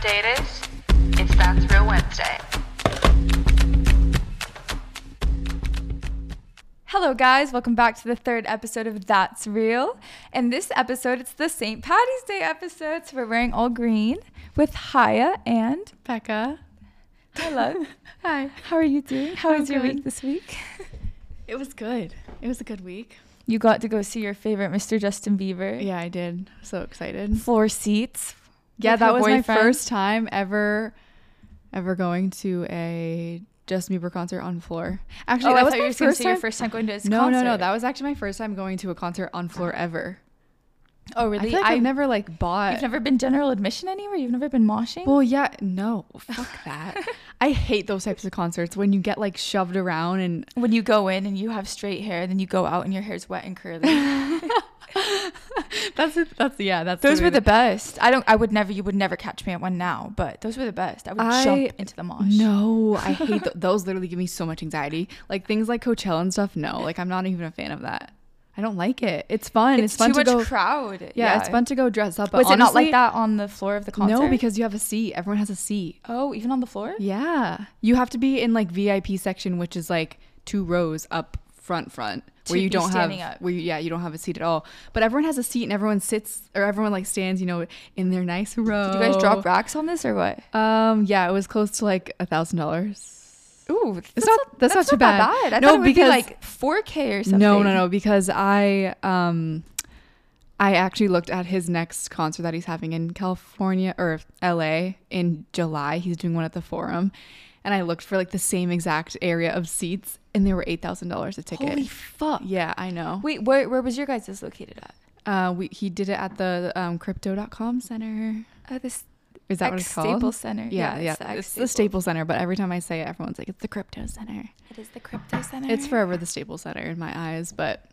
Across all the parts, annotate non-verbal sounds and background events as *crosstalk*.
what day it is? It's That's Real Wednesday. Hello, guys. Welcome back to the third episode of That's Real. And this episode, it's the St. Patty's Day episode. So we're wearing all green with Haya and Becca. Hello. *laughs* Hi. How are you doing? How I'm was your good. week this week? It was good. It was a good week. You got to go see your favorite Mr. Justin Bieber. Yeah, I did. So excited. Floor seats. Yeah, that was my first time ever ever going to a Justin Bieber concert on floor. Actually, oh, that I was my you were first time. your first time going to his no, concert. no, no. That was actually my first time going to a concert on floor ever. Oh, I really? feel like I've never like bought. You've never been general admission anywhere? You've never been moshing? Well, yeah, no, fuck *laughs* that. I hate those types of concerts when you get like shoved around and when you go in and you have straight hair, then you go out and your hair's wet and curly. *laughs* *laughs* that's it. That's yeah. That's Those way were the best. I don't. I would never. You would never catch me at one now. But those were the best. I would I- jump into the mosh. No, I hate th- those. Literally give me so much anxiety. Like things like Coachella and stuff. No, like I'm not even a fan of that. I don't like it. It's fun. It's, fun to go. It's, fun too to much go. crowd. yeah, it's fun to go dress up. But Was it not like that on the floor of the concert? No, because you have a seat. Everyone has a seat. oh, even on the floor. Yeah, you have to be in like VIP section, which is like two rows up front, front, where you don't have up. where you, yeah you don't have a seat at all. But everyone has a seat and everyone sits or everyone like stands, you know, in their nice row. Did you guys drop racks on this or what? Um, yeah, it was close to like a thousand dollars. Ooh, It's not- that's not too bad. I No, thought it would be because- like 4K or something. No, no, no, because I um I actually looked at his next concert that he's having in California or LA in July. He's doing one at the Forum. And I looked for like the same exact area of seats and they were $8,000 a ticket. Holy fuck! yeah, I know. Wait, where where was your guys' located at? Uh we he did it at the um crypto.com center. Uh, this Is that what it's called? Staples Center. Yeah, yeah. it's the, X It's the Staples Center, but every time I say it, everyone's like, it's the crypto center. It is the crypto center. It's forever the Staples Center in my eyes, but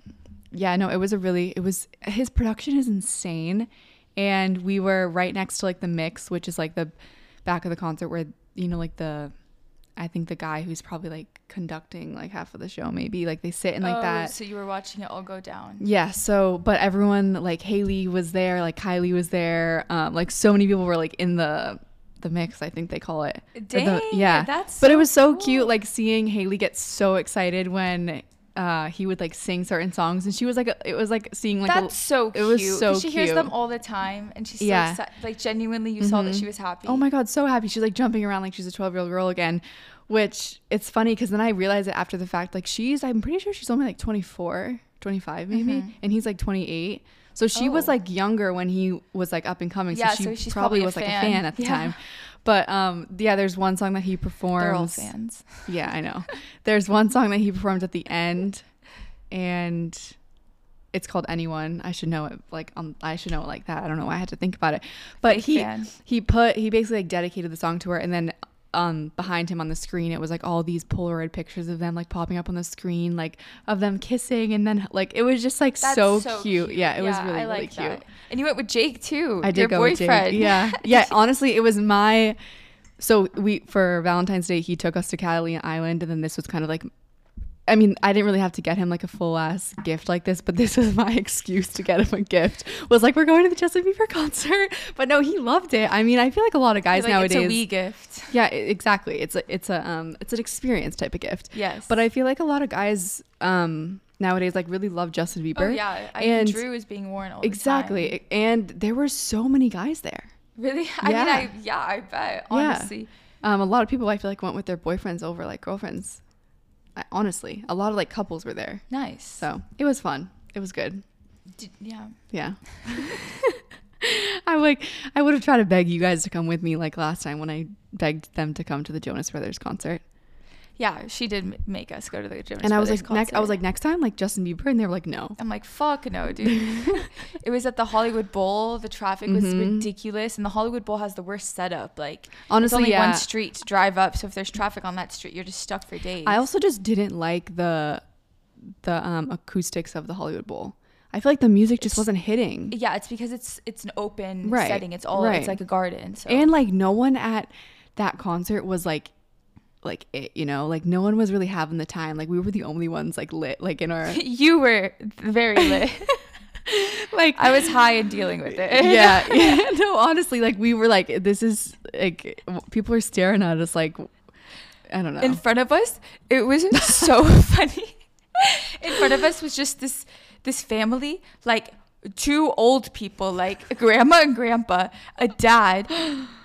yeah, no, it was a really it was his production is insane, and we were right next to like the mix, which is like the back of the concert where you know like the I think the guy who's probably like conducting like half of the show maybe like they sit in like Oh, that. So you were watching it all go down. Yeah, so but everyone like Hailey was there, like Kylie was there, um, like so many people were like in the the mix, I think they call it. Or the- Dang, yeah, that's but it was so cool. cute, like seeing Hailey get so excited when uh, he would like sing certain songs, and she was like, it was like seeing like That's a, so cute. it cute. was so she hears them all the time, and she's Yeah. so exci- like genuinely. You saw that she was happy. Oh my god, so happy. She's like jumping around like she's a 12 year old girl again, which it's funny because then I realized it after the fact. Like she's, I'm pretty sure she's only like 24, 25 maybe, Mhm. and he's like 28. So she was Oh. like younger when he was like up and coming. Yeah, so she so probably, probably was like a fan. fan at the Yeah. time. But um, yeah, there's one song that he performs. They're all fans. Yeah, I know. There's one song that he performed at the end, and it's called "Anyone." I should know it like um, I should know it like that. I don't know why I had to think about it, but Big he fan. he put he basically like dedicated the song to her, and then um behind him on the screen it was like all these Polaroid pictures of them like popping up on the screen, like of them kissing, and then like it was just like That's so, cute. Yeah, it was really I really cute. that. And you went with Jake too. I did your go with Jake. Yeah, *laughs* yeah. Honestly, it was my. So we for Valentine's Day he took us to Catalina Island, and then this was kind of like. I mean, I didn't really have to get him like a full ass gift like this, but this was my *laughs* excuse to get him a gift. Was like we're going to the Justin Bieber *laughs* concert, but no, he loved it. I mean, I feel like a lot of guys like, nowadays. It's a wee gift. yeah, exactly. It's a it's a um it's an experience type of gift. Yes. But I feel like a lot of guys um nowadays like really love Justin Bieber. Oh yeah. I and mean, Drew is being worn all the time. exactly, and there were so many guys there. Really? *laughs* I Yeah. mean, I yeah, I bet. Yeah. Honestly. Um, a lot of people I feel like went with their boyfriends over like girlfriends. Honestly, a lot of like couples were there, Nice. so it was fun. It was good. Did, yeah. Yeah. *laughs* *laughs* I'm like, I would have tried to beg you guys to come with me like last time when I begged them to come to the Jonas Brothers concert. Yeah, she did make us go to the Jonas and I was Brothers like, next, I was like, next time, like Justin Bieber, and they were like, no. I'm like, fuck no, dude. *laughs* it was at the Hollywood Bowl. The traffic was Mhm. ridiculous, and the Hollywood Bowl has the worst setup. Like, Honestly, only yeah. one street to drive up, so if there's traffic on that street, you're just stuck for days. I also just didn't like the the um, acoustics of the Hollywood Bowl. I feel like the music just It's- wasn't hitting. yeah, it's because it's it's an open Right, setting. It's all right. it's like a garden. So And like no one at that concert was like like it, you know, like no one was really having the time. Like we were the only ones like lit like in our *laughs* you were very lit. *laughs* like I was high and dealing with it. yeah, yeah. *laughs* No, honestly, like we were like, this is like people are staring at us like, I don't know. in front of us it was so funny in front of us was just this this family like two old people like a *laughs* grandma and grandpa a dad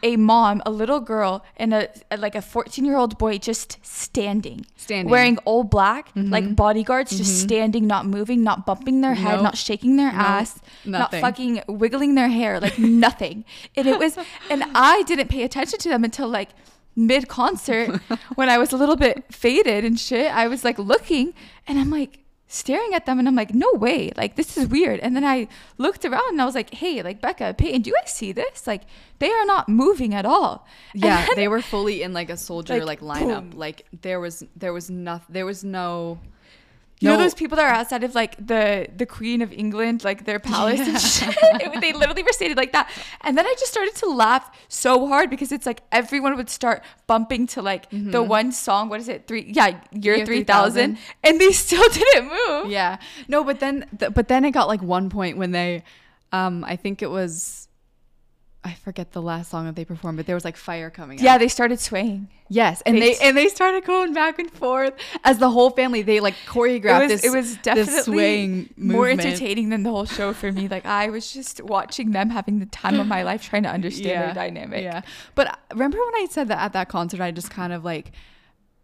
a mom a little girl and a, a- like a 14 year old boy just standing Standing. wearing all black mm-hmm. like bodyguards just mm-hmm. standing not moving not bumping their head Nope. not shaking their Nope. ass Nothing. not fucking wiggling their hair like *laughs* nothing and it was and i didn't pay attention to them until like mid concert *laughs* when i was a little bit faded and shit i was like looking and i'm like staring at them and i'm like no way like this is weird and then i looked around and i was like hey like becca peyton do you guys see this like they are not moving at all yeah, then- they were fully in like a soldier Like, like, lineup. boom. Like there was there was nothing. There was no. You know those people that are outside of like the the Queen of England, like their palace and shit. *laughs* It- they literally were stated like that. And then I just started to laugh so hard because it's like everyone would start bumping to like the one song. What is it? Three? Yeah, year, Year three thousand, 3000. and they still *laughs* didn't move. Yeah. No, but then th- but then it got like one point when they, um, I think it was. I forget the last song that they performed, but there was like fire coming. Yeah, out. they started swaying. Yes, and They- they, and they started going back and forth as the whole family. They like It choreographed was, this. it was definitely swaying more movement. entertaining than the whole show for me. Like I was just watching them having the time of my life, trying to understand their dynamic. Yeah, but uh, remember when I said that at that concert, I just kind of like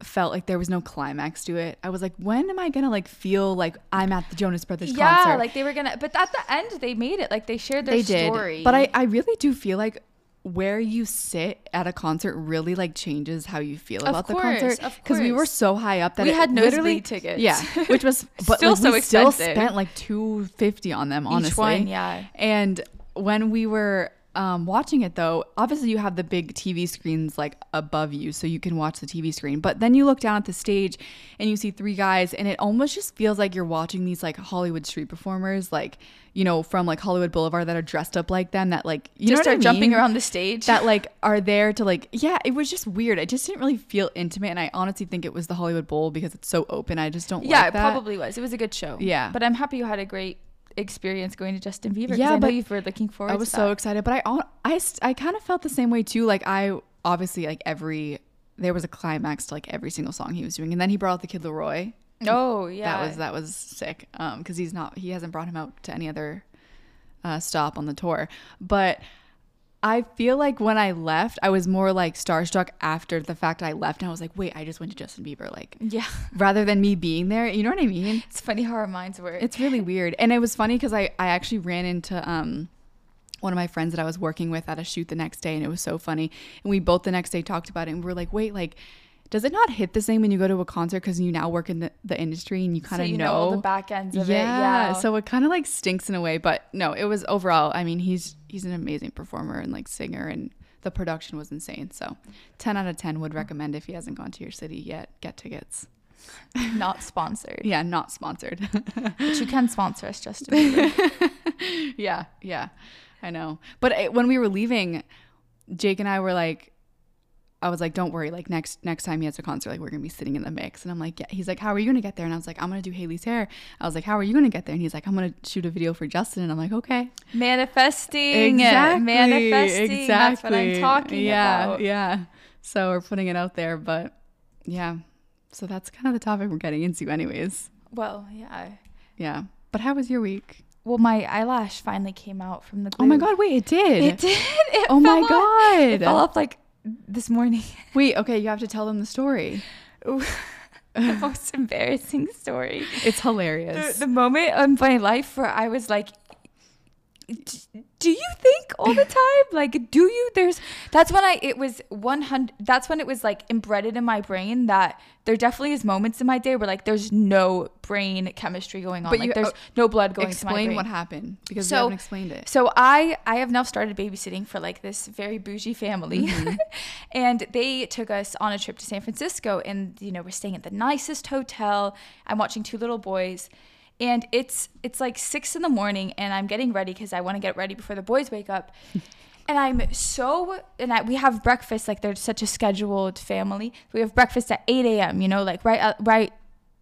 felt like there was no climax to it. I was like, when am I gonna like feel like I'm at the Jonas Brothers Yeah, concert? Yeah, like they were gonna, but at the end they made it. Like they shared their they did, but I I really do feel like where you sit at a concert really like changes how you feel Of about the course, concert because we were so high up that We it had literally tickets. yeah which was *laughs* but Still like, so we still spent like 250 on them honestly one, yeah. and when we were um, watching it though, obviously you have the big TV screens like above you, so you can watch the TV screen. But then you look down at the stage and you see three guys, and it almost just feels like you're watching these like Hollywood street performers, like you know from like Hollywood Boulevard that are dressed up like them, that like you just know start I jumping around the stage. that like are there to like yeah it was just weird i just didn't really feel intimate and i honestly think it was the hollywood bowl because it's so open i just don't yeah, like it probably was. It was a good show. Yeah. but I'm happy you had a great experience going to Justin Bieber. Yeah, but you were looking forward. I was so excited, but I I I kind of felt the same way too. Like I obviously like every there was a climax to like every single song he was doing, and then he brought out the Kid LAROI. Oh yeah, That was that was sick. Um, because he's not he hasn't brought him out to any other uh stop on the tour, but. I feel like when I left, I was more like starstruck after the fact that I left, and I was like, "Wait, I just went to Justin Bieber!" Like, Yeah, *laughs* rather than me being there, you know what I mean? it's funny how our minds work. It's really weird. And it was funny because I, I actually ran into um one of my friends that I was working with at a shoot the next day and it was so funny. And we both the next day talked about it and we were like, wait, like does it not hit the same when you go to a concert because you now work in the, the industry and you kind of you know, know, all the back ends of yeah, it. Yeah, so it kind of like stinks in a way, but no, it was overall. I mean, he's he's an amazing performer and like singer, and the production was insane. So, ten out of ten would recommend if he hasn't gone to your city yet, get tickets. *laughs* not sponsored. Yeah, not sponsored. But you can sponsor us, Justin. *laughs* Yeah, yeah, I know. But it, when we were leaving, Jake and I were like, I was like, "Don't worry. Like next next time he has a concert, like we're gonna be sitting in the mix." And I'm like, "Yeah." He's like, "How are you gonna get there?" And I was like, "I'm gonna do Hailey's hair." I was like, "How are you gonna get there?" And he's like, "I'm gonna shoot a video for Justin." And I'm like, "Okay." Manifesting, exactly, manifesting. Exactly. That's what I'm talking yeah, about. Yeah, yeah. So we're putting it out there, but yeah. So that's kind of the topic we're getting into, anyways. Well, yeah. Yeah. But how was your week? Well, my eyelash finally came out from the. Oh my god! Wait, it did. It did. *laughs* It Oh my off. God. It fell off like this morning. *laughs* Wait. Okay, you have to tell them the story. The *laughs* most embarrassing story. It's hilarious. the moment of my life where I was like, "D- do you think all the time? Like, do you? There's that's when I it was 100. That's when it was like embedded in my brain that there definitely is moments in my day where like there's no brain chemistry going on. But like you- there's uh, no blood going to my Explain what happened because So- you haven't explained it. So I I have now started babysitting for like this very bougie family, Mm-hmm. *laughs* and they took us on a trip to San Francisco, and you know we're staying at the nicest hotel. I'm watching two little boys, and it's it's like six in the morning, and I'm getting ready because I want to get ready before the boys wake up. *laughs* And I'm so, and I, we have breakfast like they're such a scheduled family. We have breakfast at 8 a.m. You know, like right, out, right,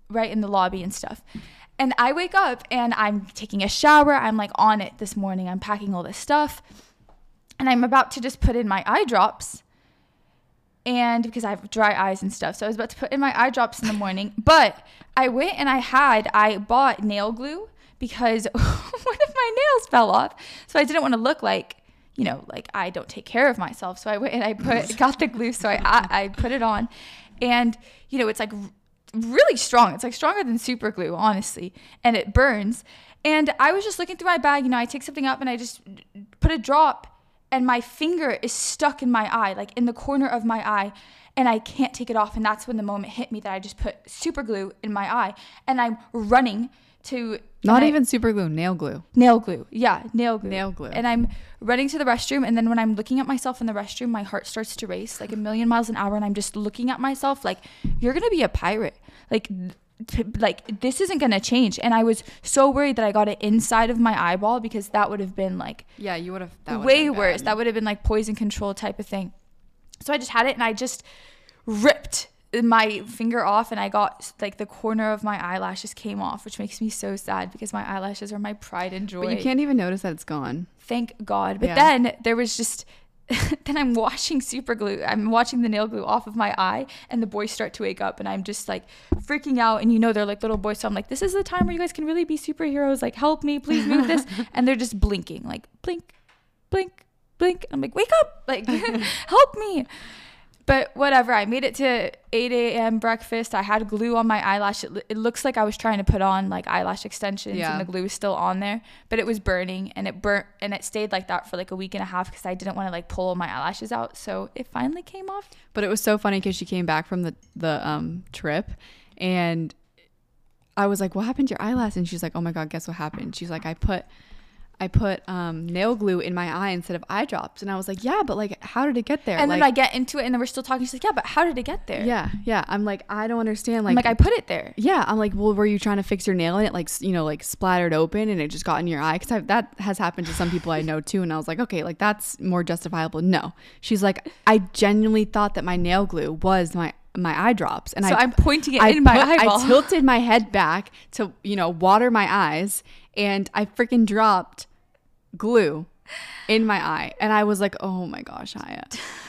right in the lobby and stuff. And I wake up and I'm taking a shower. I'm like on it this morning. I'm packing all this stuff. And I'm about to just put in my eye drops. And because I have dry eyes and stuff. So I was about to put in my eye drops in the morning. But I went and I had, I bought nail glue because *laughs* one of my nails fell off. So I didn't want to look like, you know, like I don't take care of myself. So I went and I put, *laughs* got the glue. So I, I, I put it on. And, you know, it's like really strong. It's like stronger than super glue, honestly, and it burns. And I was just looking through my bag, you know, I take something up and I just put a drop and my finger is stuck in my eye, like in the corner of my eye, and I can't take it off. And that's when the moment hit me that I just put super glue in my eye and I'm running to Not and I- even super glue, nail glue. nail glue. Yeah, nail glue. Nail glue. And I'm running to the restroom, and then when I'm looking at myself in the restroom, my heart starts to race like a million miles an hour, and I'm just looking at myself like, "You're gonna be a pirate." Like, t- like this isn't gonna change. And I was so worried that I got it inside of my eyeball because that would have been like Yeah, you would have way worse. That would have been like poison control type of thing. So I just had it and I just ripped my finger off and I got like the corner of my eyelashes came off, which makes me so sad because my eyelashes are my pride and joy. But you can't even notice that it's gone. Thank God. But Yeah. then there was just *laughs* then I'm washing super glue. I'm watching the nail glue off of my eye and the boys start to wake up and I'm just like freaking out and you know they're like little boys so I'm like this is the time where you guys can really be superheroes like help me please move this *laughs* and they're just blinking like blink blink blink I'm like wake up like *laughs* help me but whatever I made it to 8 a.m. breakfast I had glue on my eyelash it, it looks like I was trying to put on like eyelash extensions Yeah. and the glue was still on there but it was burning and it burnt and it stayed like that for like a week and a half because I didn't want to like pull my eyelashes out so it finally came off But it was so funny because she came back from the the um trip, and I was like, "What happened to your eyelash?" And she's like, "Oh my god, guess what happened?" She's like, "I put." I put um, nail glue in my eye instead of eye drops, and I was like, "Yeah, but like, how did it get there?" and like, then I get into it and then we're still talking she's like yeah but how did it get there yeah, yeah. I'm like, I don't understand. I'm Like, like I put it there yeah, I'm like, well, were you trying to fix your nail and it like, you know, like splattered open and it just got in your eye? Because that has happened to some people I know too. And I was like, okay, like that's more justifiable. No, she's like, I genuinely thought that my nail glue was my my eye drops, and so I I'm pointing it I in my put- eyeball I *laughs* tilted my head back to you know water my eyes, and I freaking dropped glue in my eye, and I was like, oh my gosh, Haya,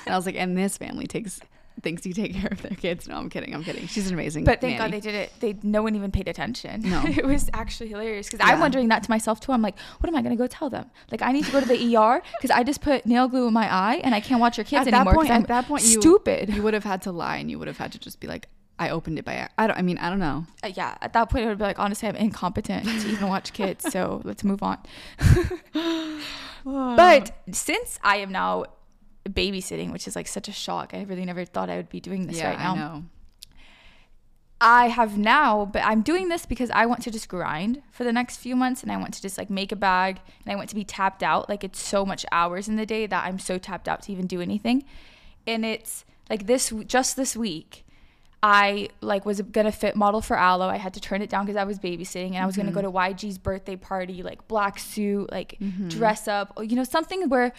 and I was like, and this family takes thinks you take care of their kids. No, I'm kidding, I'm kidding. She's an amazing. But thank God they did it. They no one even paid attention. No. *laughs* it was actually hilarious because I'm wondering that to myself too. I'm like, what am I gonna go tell them? Like I need to go to the ER because I just put nail glue in my eye and I can't watch your kids at anymore. that point, at that point, you stupid. You would have had to lie, and you would have had to just be like, I opened it by. I don't. I mean, I don't know. Uh, yeah, at that point, I would be like, honestly, I'm incompetent to even watch kids. So *laughs* let's move on. *sighs* but since I am now babysitting, which is like such a shock, I really never thought I would be doing this yeah, right now. I know. I have now, but I'm doing this because I want to just grind for the next few months and I want to just like make a bag and I want to be tapped out. Like it's so much hours in the day that I'm so tapped out to even do anything. And it's like this, just this week, I like was gonna fit model for Alo. I had to turn it down because I was babysitting and I was gonna go mm-hmm. to YG's birthday party, like black suit, like mm-hmm. dress up, you know, something where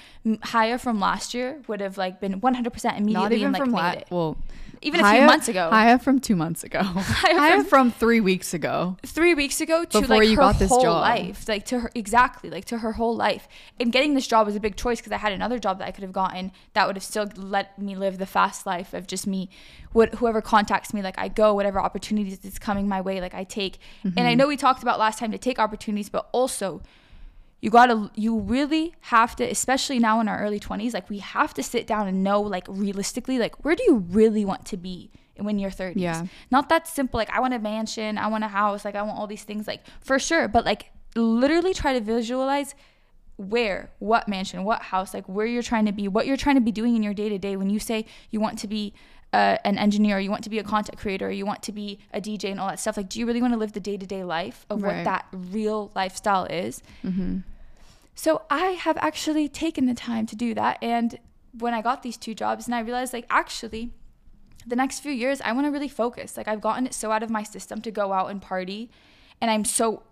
Haya from last year would have like been 100% immediately Not even and like from made la- it. well, Even a few months ago. Haya from two months ago. *laughs* Haya from- from, three weeks ago. three weeks ago to Before like you her got this whole job. life like to her exactly like to her whole life and getting this job was a big choice because i had another job that i could have gotten that would have still let me live the fast life of just me what whoever contacts me like i go whatever opportunities is coming my way like i take and Mm-hmm. i know we talked about last time to take opportunities but also you gotta you really have to especially now in our early 20s like we have to sit down and know like realistically like where do you really want to be when you're 30s Yeah. not that simple like i want a mansion i want a house like i want all these things like for sure but like literally try to visualize where what mansion what house like where you're trying to be what you're trying to be doing in your day to day when you say you want to be uh, an engineer you want to be a content creator you want to be a dj and all that stuff like do you really want to live the day to day life of what that real lifestyle is Mm-hmm. so I have actually taken the time to do that. And when I got these two jobs, and I realized, like, actually, the next few years, I want to really focus. Like, I've gotten it so out of my system to go out and party. And I'm so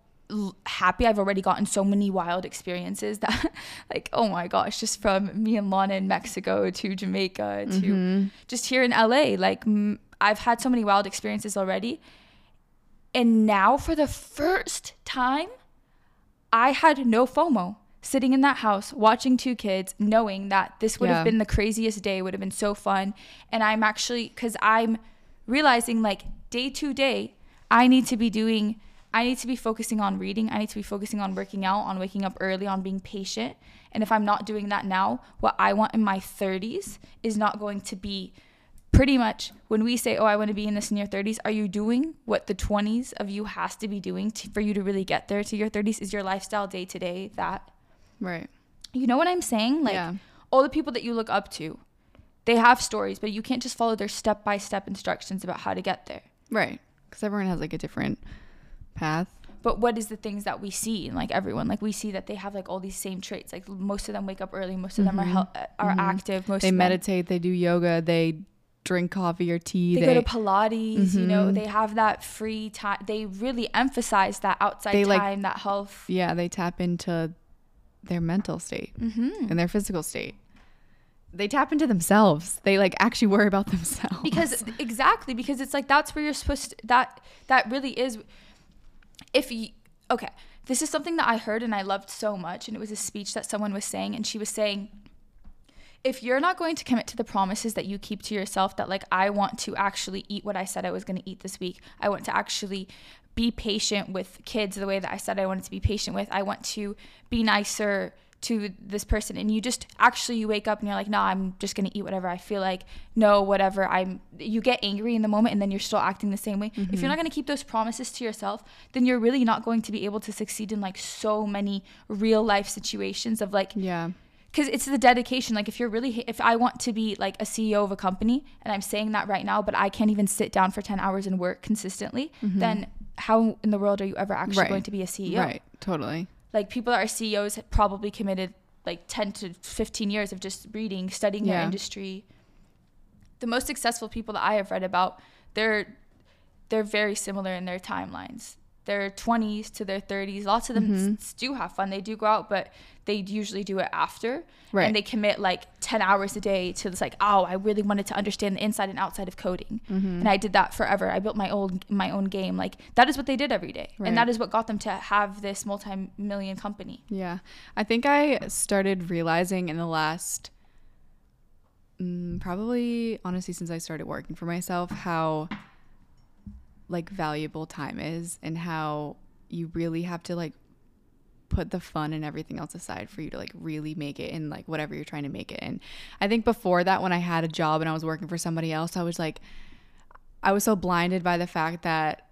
happy I've already gotten so many wild experiences that, *laughs* like, oh my gosh, just from me and Lana in Mexico to Jamaica to Mm-hmm. just here in LA. Like, mm, I've had so many wild experiences already And now, for the first time, I had no FOMO sitting in that house watching two kids, knowing that this would Yeah. have been the craziest day, would have been so fun. And I'm actually, because I'm realizing like day to day, I need to be doing, I need to be focusing on reading. I need to be focusing on working out, on waking up early, on being patient. And if I'm not doing that now, what I want in my 30s is not going to be pretty much when we say, "Oh, I want to be in this in your 30s," are you doing what the 20s of you has to be doing to, for you to really get there to your 30s? Is your lifestyle day to day that? Right. You know what I'm saying? Like Yeah. all the people that you look up to, they have stories, but you can't just follow their step by step instructions about how to get there. Right. Because everyone has like a different path. But what is the things that we see in like everyone? Like we see that they have like all these same traits. Like most of them wake up early, most of them are hel- are active, most Mm-hmm. They of them meditate, they do yoga, they drink coffee or tea. they, go to Pilates, you know, Mhm. they have that free time. They really emphasize that outside They, like- time, that health. yeah, they tap into their mental state Mm-hmm. and their physical state. They tap into themselves. They like actually worry about *laughs* themselves. Because exactly, because it's like that's where you're supposed to, that that really is if you okay, this is something that I heard and I loved so much and it was a speech that someone was saying and she was saying if you're not going to commit to the promises that you keep to yourself that like I want to actually eat what I said I was going to eat this week. I want to actually be patient with kids the way that I said I wanted to be patient with. I want to be nicer to this person and you just actually you wake up and you're like, "No, I'm just going to eat whatever I feel like." No, whatever. I'm you get angry in the moment and then you're still acting the same way. If you're mm-hmm. not going to keep those promises to yourself, then you're really not going to be able to succeed in like so many real life situations of like yeah. because it's the dedication like if you're really if i want to be like a ceo of a company and i'm saying that right now but i can't even sit down for 10 hours and work consistently mm-hmm. then how in the world are you ever actually Right. going to be a ceo Right. Totally. Like people that are ceos probably committed like 10 to 15 years of just reading studying their industry. The most successful people that i have read about they're they're very similar in their timelines their 20s to their 30s lots of them Mm-hmm. s- do have fun they do go out but they usually do it after Right. and they commit like 10 hours a day to this like oh i really wanted to understand the inside and outside of coding Mm-hmm. and i did that forever i built my own my own game like that is what they did every day Right. and that is what got them to have this multi-million company Yeah. I think I started realizing in the last, mm, probably honestly, since I started working for myself, how like valuable time is and how you really have to like put the fun and everything else aside for you to like really make it in like whatever you're trying to make it in. I think before that when I had a job and I was working for somebody else, I was like I was so blinded by the fact that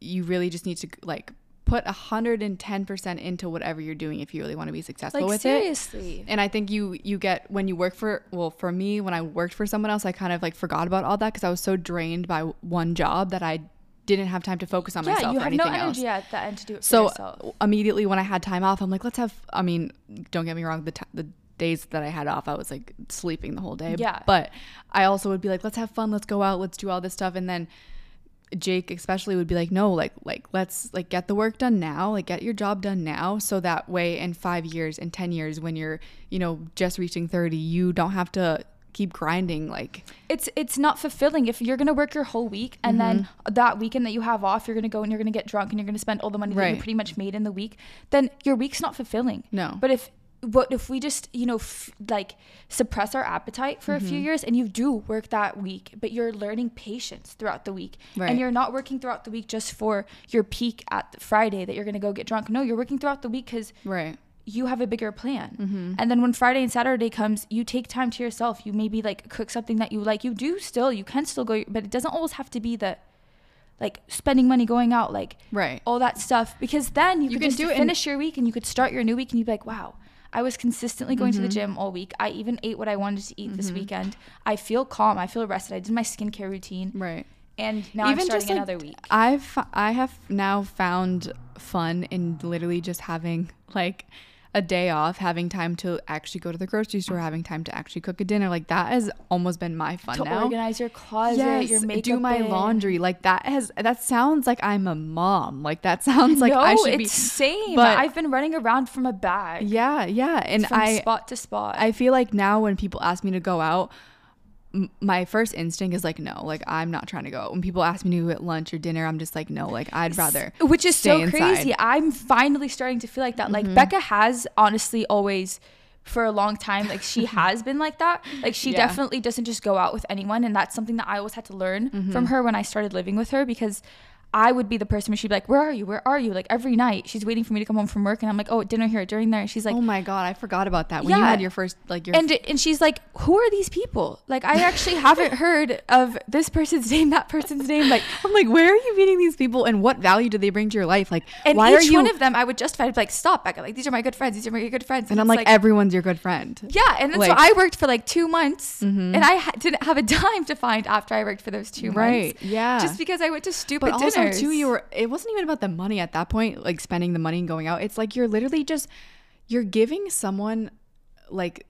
you really just need to like put 110% into whatever you're doing if you really want to be successful like with it. seriously And I think you you get when you work for well for me when I worked for someone else I kind of like forgot about all that because I was so drained by one job that I didn't have time to focus on yeah myself you or have no anything else. energy at the end to do it for So yourself. immediately when I had time off, I'm like, let's have. I mean, don't get me wrong. The t- the days that I had off, I was like sleeping the whole day. Yeah. But I also would be like, let's have fun. Let's go out. Let's do all this stuff. And then Jake especially would be like, no, like like let's like get the work done now. Like get your job done now, so that way in five years, in ten years, when you're you know just reaching thirty, you don't have to keep grinding. Like it's it's not fulfilling if you're gonna work your whole week and then Mm-hmm. that weekend that you have off you're gonna go and you're gonna get drunk and you're gonna spend all the money that you pretty much made in the week then your week's not fulfilling No. but if what if we just you know f- like suppress our appetite for a few Mm-hmm. years and you do work that week but you're learning patience throughout the week Right. and you're not working throughout the week just for your peak at friday that you're gonna go get drunk no you're working throughout the week because right, you have a bigger plan. Mm-hmm. And then when Friday and Saturday comes, you take time to yourself. You maybe like cook something that you like. You do still, you can still go, but it doesn't always have to be the like spending money going out, like right. all that stuff. Because then you, You could can just do it in- finish your week and you could start your new week and you'd be like, wow, I was consistently going to Mm-hmm. the gym all week. I even ate what I wanted to eat this weekend. I feel calm. I feel rested. I did my skincare routine. Right. And now I'm starting like, another week. I've I have now found fun in literally just having like a day off, having time to actually go to the grocery store, having time to actually cook a dinner. Like that has almost been my fun To now. organize your closet, Yes, your makeup. do my bin. laundry. Like that has that sounds like I'm a mom. Like that *laughs* sounds like no, I should it's be. same. but- I've been running around from a bag. Yeah, yeah, and from I spot to spot. I feel like now when people ask me to go out, my first instinct is like no, like I'm not trying to go. When people ask me to go at lunch or dinner, I'm just like no, like I'd rather. which is so inside. crazy. I'm finally starting to feel like that. Mm-hmm. Like Becca has honestly always for a long time like she *laughs* has been like that. Like she Yeah. definitely doesn't just go out with anyone and that's something that I always had to learn Mm-hmm. from her when I started living with her because I would be the person where she'd be like, "Where are you? Where are you?" Like every night, she's waiting for me to come home from work, and I'm like, "Oh, dinner here, during there." And she's like, oh my god, I forgot about that. When you had your first like your and and she's like, "Who are these people?" Like I actually haven't *laughs* heard of this person's name, that person's name. Like, I'm like, where are you meeting these people and what value do they bring to your life? Like, and why each are you? one of them, I would justify. Be like, "Stop, Becca! Like these are my good friends. These are my good friends." and I'm it's like, everyone's your good friend. Yeah, and then Like- Mm-hmm. so I worked for like two months, and I ha- didn't have a *laughs* dime to find after I worked for those two Right, months. yeah. just because I went to stupid But also too, you were. It wasn't even about the money at that point, like spending the money and going out. It's like you're literally just you're giving someone like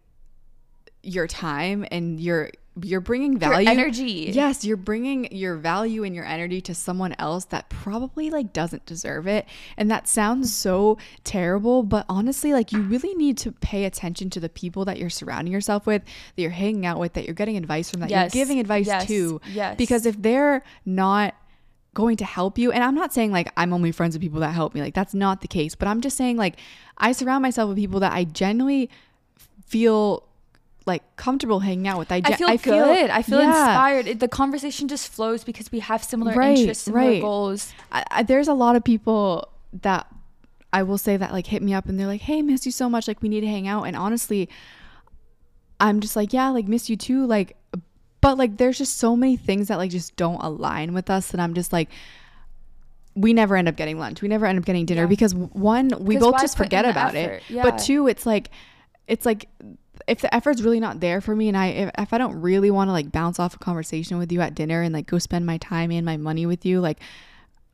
your time and you're you're bringing Your value energy. yes you're bringing your value and your energy to someone else that probably like doesn't deserve it and that sounds so terrible but honestly like you really need to pay attention to the people that you're surrounding yourself with that you're hanging out with that you're getting advice from that Yes, you're giving advice yes, to yes. because if they're not going to help you and i'm not saying like i'm only friends with people that help me like that's not the case but i'm just saying like i surround myself with people that i genuinely feel like comfortable hanging out with i, I gen- feel good. I feel yeah. inspired. It, the conversation just flows because we have similar Right, interests, similar right. goals. I, I, there's a lot of people that I will say that like hit me up and they're like, "Hey, miss you so much. Like we need to hang out." And honestly, I'm just like, "Yeah, like miss you too." Like, but like there's just so many things that like just don't align with us that I'm just like. We never end up getting lunch. We never end up getting dinner Yeah. because one, we both just forget about effort? it. Yeah. But two, it's like, it's like, if the effort's really not there for me, and I if, if I don't really want to like bounce off a conversation with you at dinner and like go spend my time and my money with you, like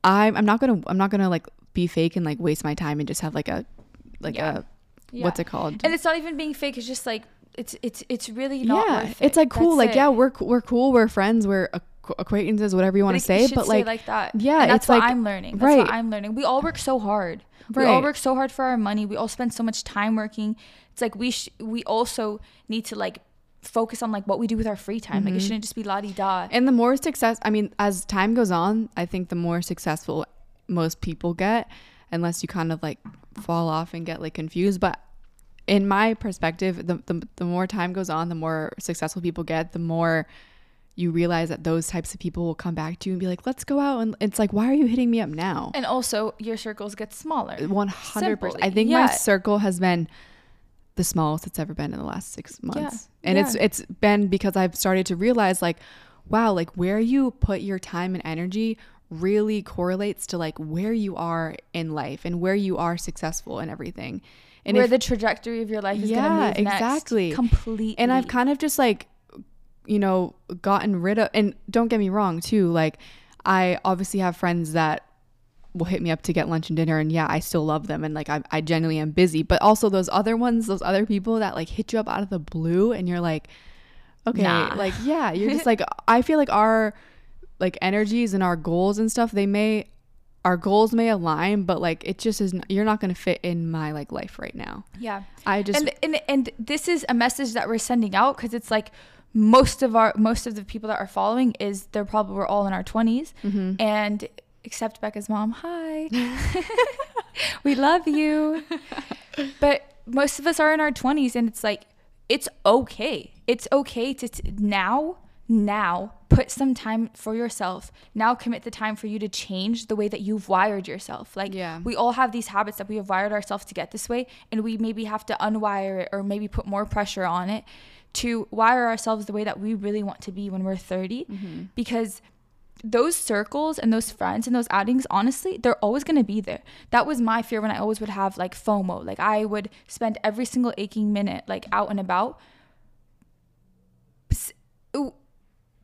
I'm I'm not gonna I'm not gonna like be fake and like waste my time and just have like a like Yeah. a Yeah. what's it called? And it's not even being fake. It's just like it's it's it's really not. yeah, worth it's like cool. That's like it. yeah, we're we're cool. We're friends. We're acqu- acquaintances. Whatever you want to say. But like, like that. yeah, and that's it's what like- I'm learning. That's right. what I'm learning. We all work so hard. We all work so hard for our money. We all spend so much time working. It's like we sh- we also need to like focus on like what we do with our free time. Mm-hmm. Like it shouldn't just be la di da. and the more success, I mean, as time goes on, I think the more successful most people get, unless you kind of like fall off and get like confused. But in my perspective, the, the, the more time goes on, the more successful people get, the more you realize that those types of people will come back to you and be like, let's go out. And it's like, why are you hitting me up now? And also your circles get smaller. 100%. I think my circle has been the smallest it's ever been in the last six months. And it's it's been because I've started to realize like, wow, like where you put your time and energy really correlates to like where you are in life and where you are successful and everything. And where if- the trajectory of your life is Yeah, gonna move next. exactly. Completely. and I've kind of just like, you know, gotten rid of. And don't get me wrong, too. Like, I obviously have friends that will hit me up to get lunch and dinner, and yeah, I still love them, and like I, I genuinely am busy. But also those other ones, those other people that like hit you up out of the blue, and you're like, okay, Nah. like yeah, you're just *laughs* like I feel like our like energies and our goals and stuff, they may. Our goals may align, but like it just is. You're not going to fit in my like life right now. yeah. I just and, and and this is a message that we're sending out because it's like most of our most of the people that are following is they're probably we're all in our 20s Mm-hmm. and except Becca's mom hi *laughs* *laughs* we love you but most of us are in our 20s and it's like it's okay it's okay to t- now now put some time for yourself. Now commit the time for you to change the way that you've wired yourself. Like Yeah. we all have these habits that we have wired ourselves to get this way and we maybe have to unwire it or maybe put more pressure on it to wire ourselves the way that we really want to be when we're 30 mm-hmm. because those circles and those friends and those outings honestly they're always going to be there. That was my fear when i always would have like fomo. Like i would spend every single aching minute like out and about. Ooh,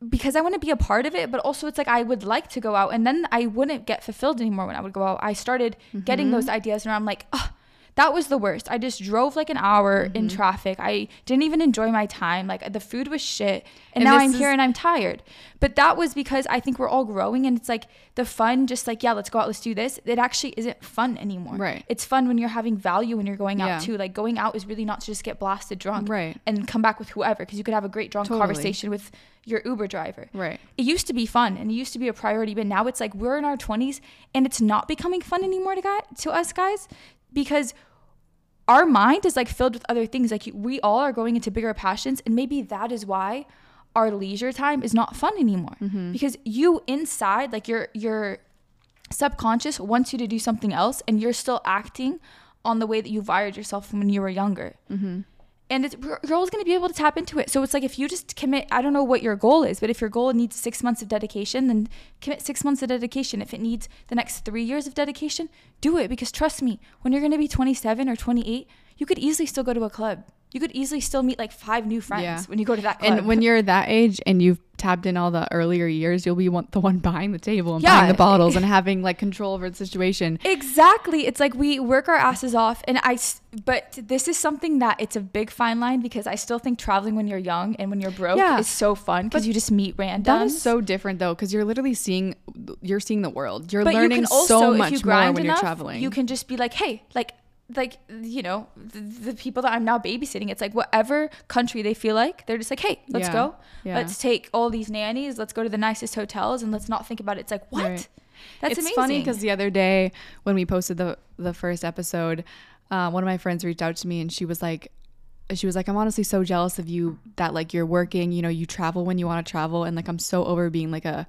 because I want to be a part of it, but also it's like I would like to go out and then I wouldn't get fulfilled anymore when I would go out. I started getting those mm-hmm. ideas and I'm like, oh, that was the worst. I just drove like an hour Mm-hmm. in traffic. I didn't even enjoy my time. Like the food was shit. And, And now I'm is- here and I'm tired. But that was because I think we're all growing and it's like the fun, just like, yeah, let's go out, let's do this. It actually isn't fun anymore. Right. It's fun when you're having value when you're going out Yeah. too. Like going out is really not to just get blasted drunk Right. and come back with whoever because you could have a great drunk Totally. conversation with your Uber driver. Right. It used to be fun and it used to be a priority, but now it's like we're in our 20s and it's not becoming fun anymore to, guy, to us guys because our mind is like filled with other things. Like we all are going into bigger passions, and maybe that is why our leisure time is not fun anymore. Mm-hmm. Because you inside, like your your subconscious wants you to do something else, and you're still acting on the way that you wired yourself when you were younger mm-hmm. And you're always going to be able to tap into it. So it's like if you just commit, I don't know what your goal is, but if your goal needs six months of dedication, then commit six months of dedication. If it needs the next three years of dedication, do it because trust me, when you're going to be 27 or 28, you could easily still go to a club. You could easily still meet like five new friends Yeah. when you go to that club. And when you're that age and you've tapped in all the earlier years, you'll be one, the one *laughs* buying the table and Yeah. buying the bottles and *laughs* having like control over the situation. Exactly. It's like we work our asses off and I but this is something that it's a big fine line because I still think traveling when you're young and when you're broke Yeah. is so fun because you just meet randoms. That is so different though, because you're literally seeing, you're seeing the world. You're but learning you also, so if much more when enough, you're traveling. You can just be like, hey, like, like you know, the, the people that I'm now babysitting. It's like whatever country they feel like, they're just like, hey, let's Yeah. go. Yeah. Let's take all these nannies. Let's go to the nicest hotels, and let's not think about it. It's like what? Right. That's it's amazing. funny because the other day when we posted the the first episode, uh, one of my friends reached out to me and she was like, she was like, I'm honestly so jealous of you that like you're working, you know, you travel when you want to travel, and like I'm so over being like a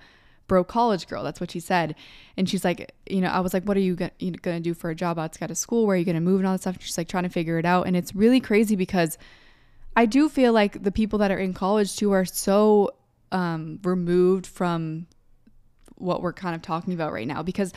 broke college girl. That's what she said, and she's like, you know, I was like, what are you, gonna do for a job outside of school? Where are you gonna move and all that stuff? And she's like trying to figure it out, and it's really crazy because I do feel like the people that are in college too are so um, removed from what we're kind of talking about right now because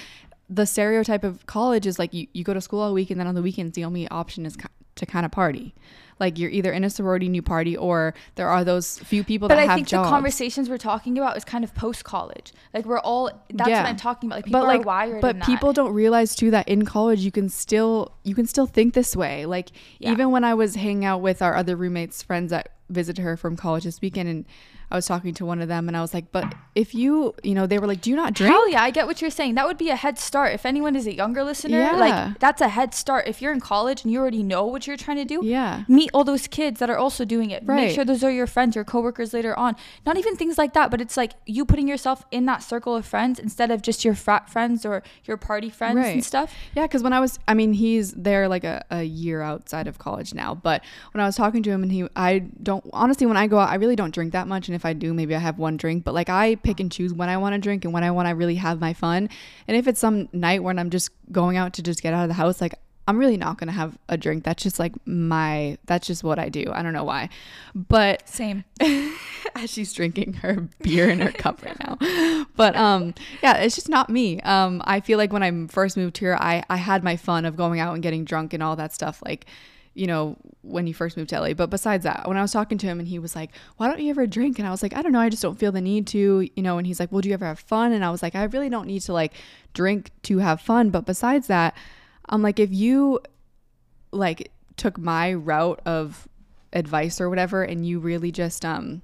the stereotype of college is like you, you go to school all week and then on the weekends the only option is to kind of party like you're either in a sorority and you party or there are those few people But that I have think jobs the conversations we're talking about is kind of post college. Like we're all. That's Yeah. what I'm talking about. Like people but like are wired. but people don't realize too that in college you can still you can still think this way like Yeah. even when i was hanging out with our other roommates friends that visited her from college this weekend and i was talking to one of them and i was like but if you you know they were like do you not drink Hell yeah, I get what you're saying. That would be a head start. If anyone is a younger listener, Yeah. like that's a head start. If you're in college and you already know what you're trying to do, Yeah. meet all those kids that are also doing it. Right. Make sure those are your friends, your coworkers later on. Not even things like that, but it's like you putting yourself in that circle of friends instead of just your frat friends or your party friends and stuff. Yeah, because when I was, I mean, he's there like a, a year outside of college now. But when I was talking to him, and he, I don't, honestly, when I go out, I really don't drink that much. And if I do, maybe I have one drink. But like I pick and choose when I want to drink and when I want to really have my fun. And if it's some night when I'm just going out to just get out of the house, like I'm really not going to have a drink. That's just like my, that's just what I do. I don't know why. But Same. *laughs* as she's drinking her beer in her cup right *laughs* now. But um yeah, it's just not me. Um I feel like when I first moved here, I I had my fun of going out and getting drunk and all that stuff like you know, when you first moved to LA. But besides that, when I was talking to him and he was like, Why don't you ever drink? And I was like, I don't know, I just don't feel the need to, you know, and he's like, Well, do you ever have fun? And I was like, I really don't need to like drink to have fun. But besides that, I'm like, if you like took my route of advice or whatever and you really just um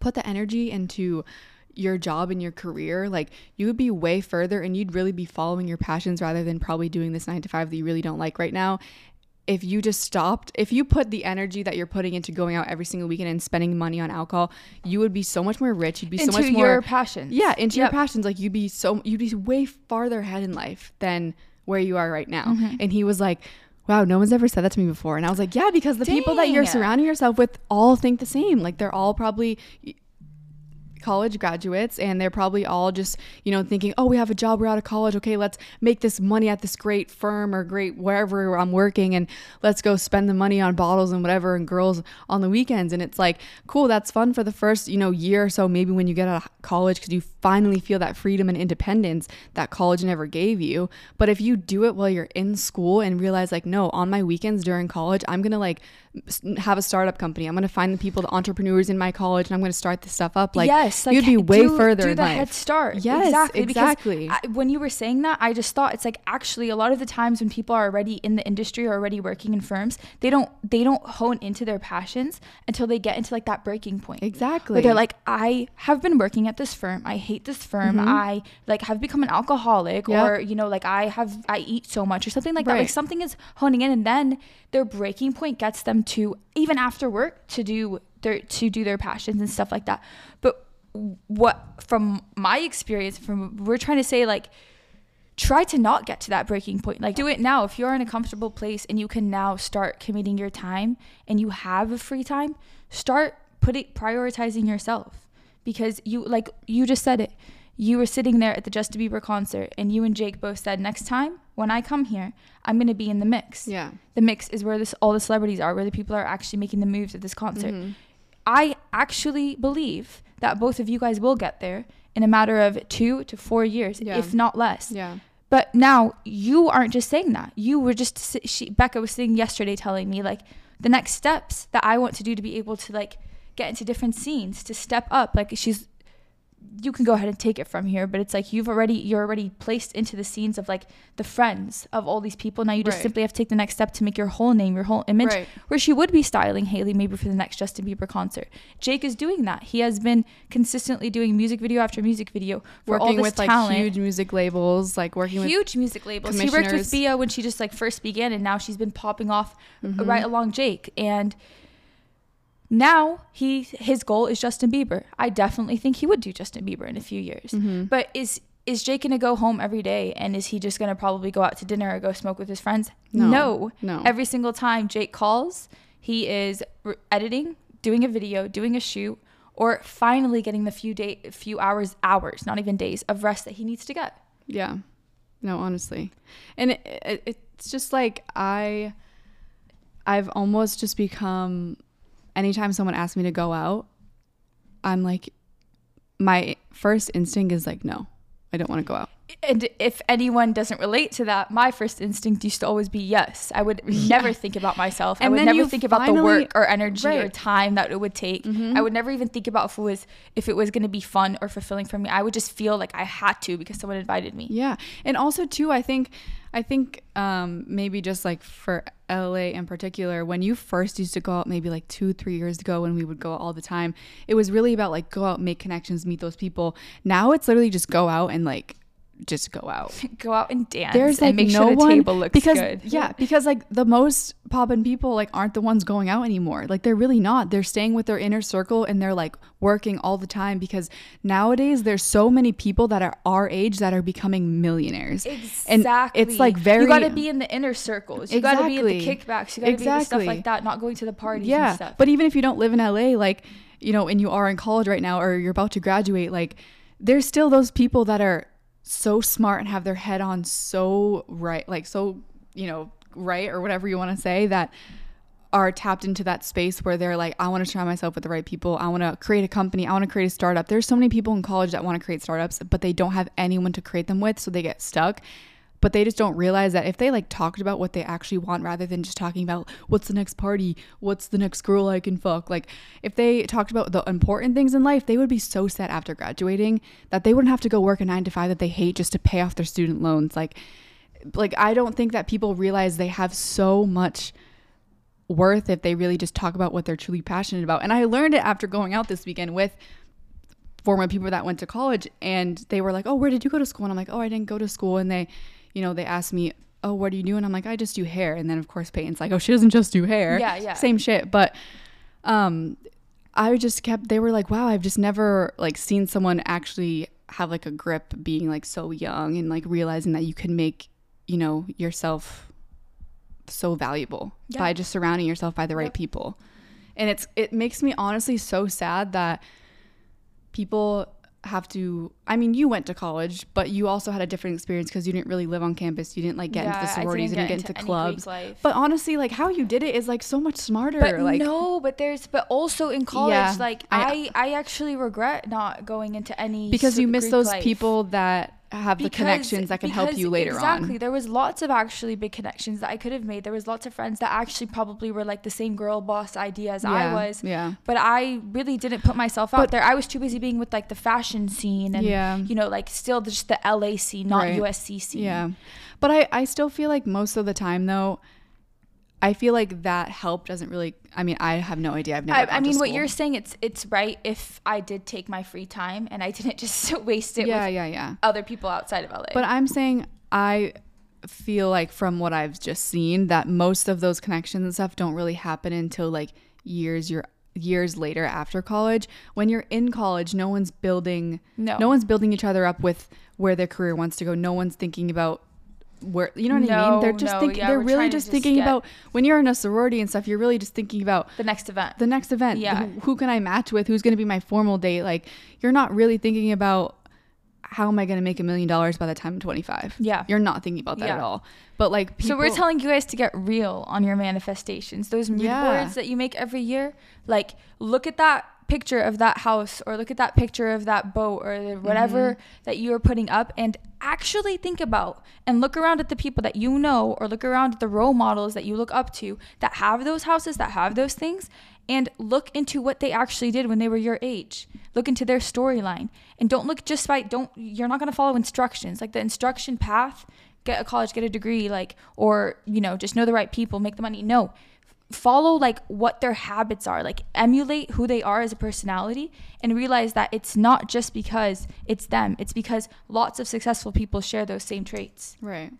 put the energy into your job and your career like you would be way further and you'd really be following your passions rather than probably doing this 9 to 5 that you really don't like right now if you just stopped if you put the energy that you're putting into going out every single weekend and spending money on alcohol you would be so much more rich you'd be Into so much more Into your passions. yeah into Yep. your passions like you'd be so you'd be way farther ahead in life than where you are right now Mm-hmm. and he was like wow no one's ever said that to me before and i was like yeah because the people that you're surrounding yourself with all think the same like they're all probably college graduates and they're probably all just you know thinking oh we have a job we're out of college okay let's make this money at this great firm or great wherever i'm working and let's go spend the money on bottles and whatever and girls on the weekends. And it's like cool that's fun for the first you know year or so maybe when you get out of college because you finally feel that freedom and independence that college never gave you. But if you do it while you're in school and realize like no on my weekends during college i'm gonna like have a startup company i'm gonna find the people the entrepreneurs in my college and i'm gonna start this stuff up like yes. Like you'd be way do- further Do in the life. head start. Yes, exactly. exactly. I, when you were saying that, I just thought it's like actually a lot of the times when people are already in the industry or already working in firms, they don't they don't hone into their passions until they get into like that breaking point. Exactly. Where they're like, I have been working at this firm. I hate this firm. Mhm. I like have become an alcoholic, Yep. or you know, like I have I eat so much or something like that. Like something is honing in, and then their breaking point gets them to even after work to do their to do their passions and stuff like that. But what from my experience, from we're trying to say like try to not get to that breaking point. Like do it now. If you're in a comfortable place and you can now start committing your time and you have a free time, start putting prioritizing yourself. Because you like you just said it. You were sitting there at the Justin Bieber concert and you and Jake both said next time when I come here, I'm to be in the mix. Yeah. The mix is where this all the celebrities are, where the people are actually making the moves at this concert. Mhm. I actually believe that both of you guys will get there in a matter of 2 to 4 years, Yeah. if not less. Yeah. But now you aren't just saying that. You were just she Becca was sitting yesterday telling me like the next steps that I want to do to be able to like get into different scenes to step up. Like she's you can go ahead and take it from here, but it's like you've already you're already placed into the scenes of like the friends of all these people. Now you just Right. simply have to take the next step to make your whole name, your whole image. Right. Where she would be styling Hailey maybe for the next Justin Bieber concert. Jake is doing that. He has been consistently doing music video after music video for all Working this with like huge music labels, like working with huge music labels. He worked with. Bia when she just like first began, and now she's been popping off Mhm. right along Jake. And now he his goal is Justin Bieber. I definitely think he would do Justin Bieber in a few years. Mhm. But is is Jake gonna go home every day and is he just gonna probably go out to dinner or go smoke with his friends? No. No. Every single time Jake calls, he is re- editing, doing a video, doing a shoot, or finally getting the few day few hours hours, not even days of rest that he needs to get. Yeah. No, honestly. And it, it, it's just like I I've almost just become anytime someone asks me to go out, I'm like my first instinct is like no. I don't want to go out. and if anyone doesn't relate to that, my first instinct used to always be yes. I would *laughs* never think about myself. I would never think about the work or energy or Right. Mm-hmm. time that it would take. I would never even think about if it was if it was going to be fun or fulfilling for me. I would just feel like I had to because someone invited me. Yeah. And also too, I think I think um maybe just like for LA in particular, when you first used to go out maybe like two, three years ago when we would go out all the time, it was really about like go out, make connections, meet those people. Now it's literally just go out and like just go out. *laughs* Go out and dance. There's like and make no sure the one table looks because good. *laughs* yeah, because like the most poppin' people like aren't the ones going out anymore. Like they're really not. They're staying with their inner circle and they're like working all the time because nowadays there's so many people that are our age that are becoming millionaires. Exactly. And it's like very You got to be in the inner circles. You got to be at the Exactly. kickbacks. You got to be the stuff like that. Not going to the parties yeah. and stuff. But even if you don't live in LA, like you know, and you are in college right now or you're about to graduate, like there's still those people that are so smart and have their head on so right, like so you know right or whatever you want to say that are tapped into that space where they're like, I want to try myself with the right people. I want to create a company. I want to create a startup. There's so many people in college that want to create startups, but they don't have anyone to create them with. So they get stuck. But they just don't realize that if they like talked about what they actually want rather than just talking about what's the next party, what's the next girl I can fuck, like if they talked about the important things in life, they would be so set after graduating that they wouldn't have to go work a nine to five that they hate just to pay off their student loans. Like, like I don't think that people realize they have so much worth if they really just talk about what they're truly passionate about. And I learned it after going out this weekend with former people that went to college and they were like, "Oh, where did you go to school?" And I'm like, "Oh, I didn't go to school." And they, you know, they asked me, "Oh, what do you do?" And I'm like, "I just do hair." And then of course Peyton's like, "Oh, she doesn't just do hair." Yeah, yeah. Same shit, but um I just kept they were like, "Wow, I've just never like seen someone actually have like a grip being like so young and like realizing that you can make, you know, yourself so valuable Yeah. by just surrounding yourself by the right Yep. people. And it's it makes me honestly so sad that people have to I mean you went to college but you also had a different experience because you didn't really live on campus you didn't like get into the sororities didn't you didn't get into into clubs but honestly like how you did it is like so much smarter But like no, but there's but also in college, Yeah, like I- I, I actually regret not going into any because you miss Greek those life. people that have the connections that can help you later exactly. on. Exactly. There was lots of actually big connections that I could have made. There was lots of friends that actually probably were like the same girl boss idea as I was. yeah. But I really didn't put myself out there. I was too busy being with like the fashion scene and Yeah. You know like still just the LA scene, not Right. USC scene. Yeah. But I, I still feel like most of the time though, I feel like that help doesn't really I mean, I have no idea. I've never I, I mean, what you're saying, it's it's right if I did take my free time and I *laughs* didn't just *laughs* waste it Yeah, with yeah, yeah. other people outside of LA. But I'm saying I feel like from what I've just seen that most of those connections and stuff don't really happen until like years you're years later after college. When you're in college, no one's building No. no one's building each other up with where their career wants to go. No one's thinking about where you know what I mean? No, They're just no, thinking yeah, they're really just just thinking get- about when you're in a sorority and stuff, you're really just thinking about the next event. the next event. Yeah. Who, who can I match with? Who's going to be my formal date? Like, you're not really thinking about how am I going to make a million dollars by the time I'm 25. Yeah. You're not thinking about that at all. But like, people, so we're telling you guys to get real on your manifestations. Those mood Yeah. boards that you make every year, like look at that picture of that house or look at that picture of that boat or whatever Mm-hmm. that you are putting up and actually think about and look around at the people that you know or look around at the role models that you look up to that have those houses that have those things and look into what they actually did when they were your age. Look into their storyline. And don't look just by don't you're not going to follow instructions. Like the instruction path get a college get a degree like or you know just know the right people make the money. No. Follow like what their habits are. Like emulate who they are as a personality and realize that it's not just because it's them. It's because lots of successful people share those same traits. Right.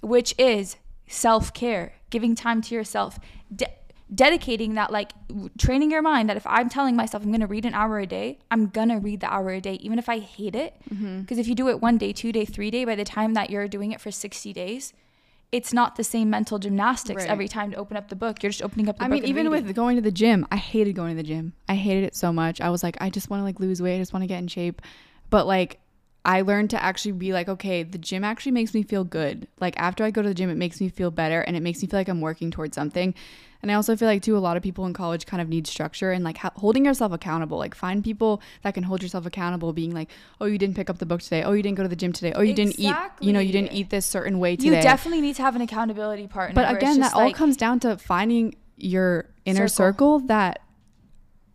which is self-care giving time to yourself. De- dedicating that like training your mind that if i'm telling myself i'm going to read an hour a day i'm going to read the hour a day even if i hate it because Mm-hmm. if you do it one day two day three day by the time that you're doing it for 60 days it's not the same mental gymnastics Right. every time to open up the book you're just opening up the I book mean, even reading. with going to the gym, I hated going to the gym. I hated it so much. I was like, I just want to like lose weight. I just want to get in shape. But like, I learned to actually be like, okay, the gym actually makes me feel good. Like after I go to the gym, it makes me feel better and it makes me feel like I'm working towards something. And I also feel like too, a lot of people in college kind of need structure and like ho- holding yourself accountable. Like find people that can hold yourself accountable, being like, oh, you didn't pick up the book today. Oh, you didn't go to the gym today. Oh, you didn't eat. You know, you didn't eat this certain way today. you definitely need to have an accountability partner But again, that all like- comes down to finding your inner Circle. circle, that